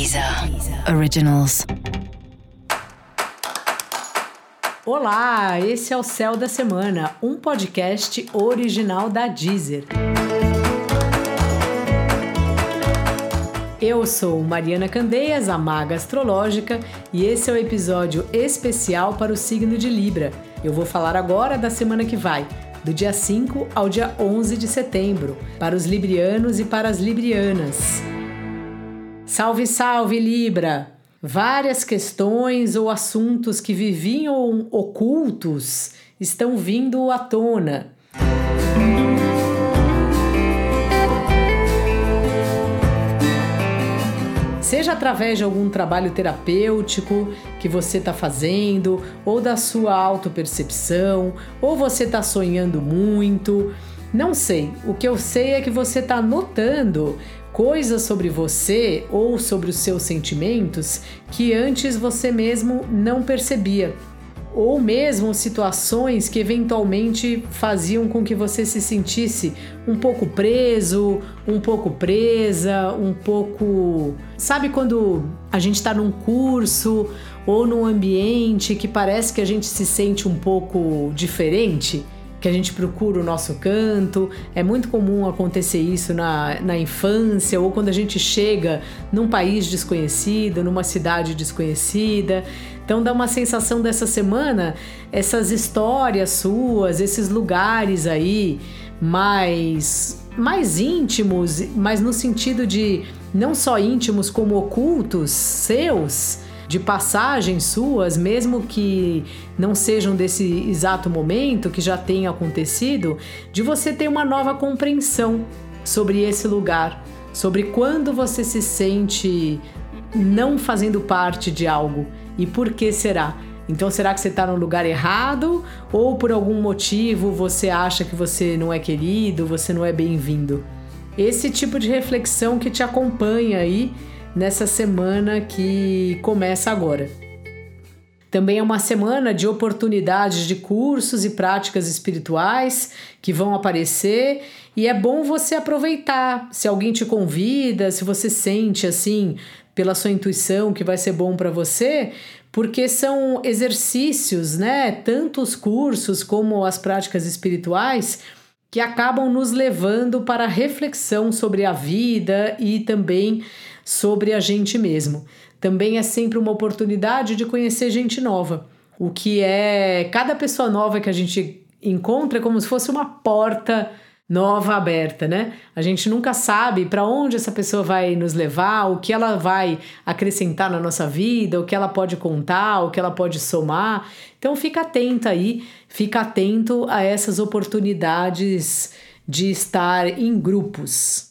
Deezer Originals. Olá, esse é o Céu da Semana, um podcast original da Deezer. Eu sou Mariana Candeias, a maga astrológica, e esse é o episódio especial para o signo de Libra. Eu vou falar agora da semana que vai, do dia 5 ao dia 11 de setembro, para os librianos e para as librianas. Salve, salve, Libra! Várias questões ou assuntos que viviam ocultos estão vindo à tona. Seja através de algum trabalho terapêutico que você está fazendo, ou da sua autopercepção, ou você está sonhando muito. Não sei. O que eu sei é que você está notando coisas sobre você ou sobre os seus sentimentos que antes você mesmo não percebia. Ou mesmo situações que eventualmente faziam com que você se sentisse um pouco preso, um pouco presa, um pouco. Sabe quando a gente está num curso ou num ambiente que parece que a gente se sente um pouco diferente? Que a gente procura o nosso canto. É muito comum acontecer isso na, na infância ou quando a gente chega num país desconhecido, numa cidade desconhecida. Então dá uma sensação dessa semana, essas histórias suas, esses lugares aí mais mais íntimos, mas no sentido de não só íntimos como ocultos seus de passagens suas, mesmo que não sejam desse exato momento, que já tenha acontecido, de você ter uma nova compreensão sobre esse lugar, sobre quando você se sente não fazendo parte de algo e por que será. Então, será que você está no lugar errado ou por algum motivo você acha que você não é querido, você não é bem-vindo? Esse tipo de reflexão que te acompanha aí nessa semana que começa agora. Também é uma semana de oportunidades de cursos e práticas espirituais que vão aparecer e é bom você aproveitar. Se alguém te convida, se você sente assim pela sua intuição que vai ser bom para você, porque são exercícios, né? Tanto os cursos como as práticas espirituais que acabam nos levando para reflexão sobre a vida e também sobre a gente mesmo. Também é sempre uma oportunidade de conhecer gente nova. O que é cada pessoa nova que a gente encontra é como se fosse uma porta nova aberta, né? A gente nunca sabe para onde essa pessoa vai nos levar, o que ela vai acrescentar na nossa vida, o que ela pode contar, o que ela pode somar. Então fica atenta aí, fica atento a essas oportunidades de estar em grupos.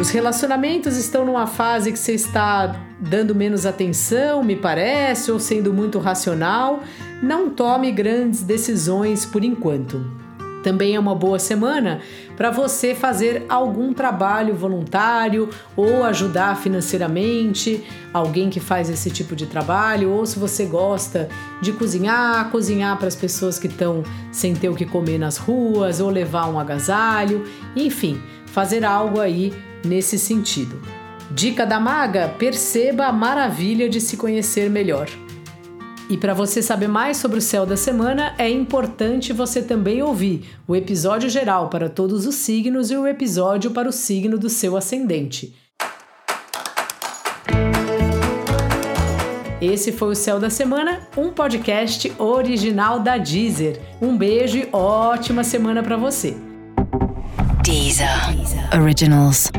Os relacionamentos estão numa fase que você está dando menos atenção, me parece, ou sendo muito racional. Não tome grandes decisões por enquanto. Também é uma boa semana para você fazer algum trabalho voluntário ou ajudar financeiramente alguém que faz esse tipo de trabalho, ou se você gosta de cozinhar, cozinhar para as pessoas que estão sem ter o que comer nas ruas, ou levar um agasalho, enfim, fazer algo aí nesse sentido. Dica da maga: perceba a maravilha de se conhecer melhor. E para você saber mais sobre o céu da semana, é importante você também ouvir o episódio geral para todos os signos e o episódio para o signo do seu ascendente. Esse foi o Céu da Semana, um podcast original da Deezer. Um beijo e ótima semana para você. Deezer. Originals.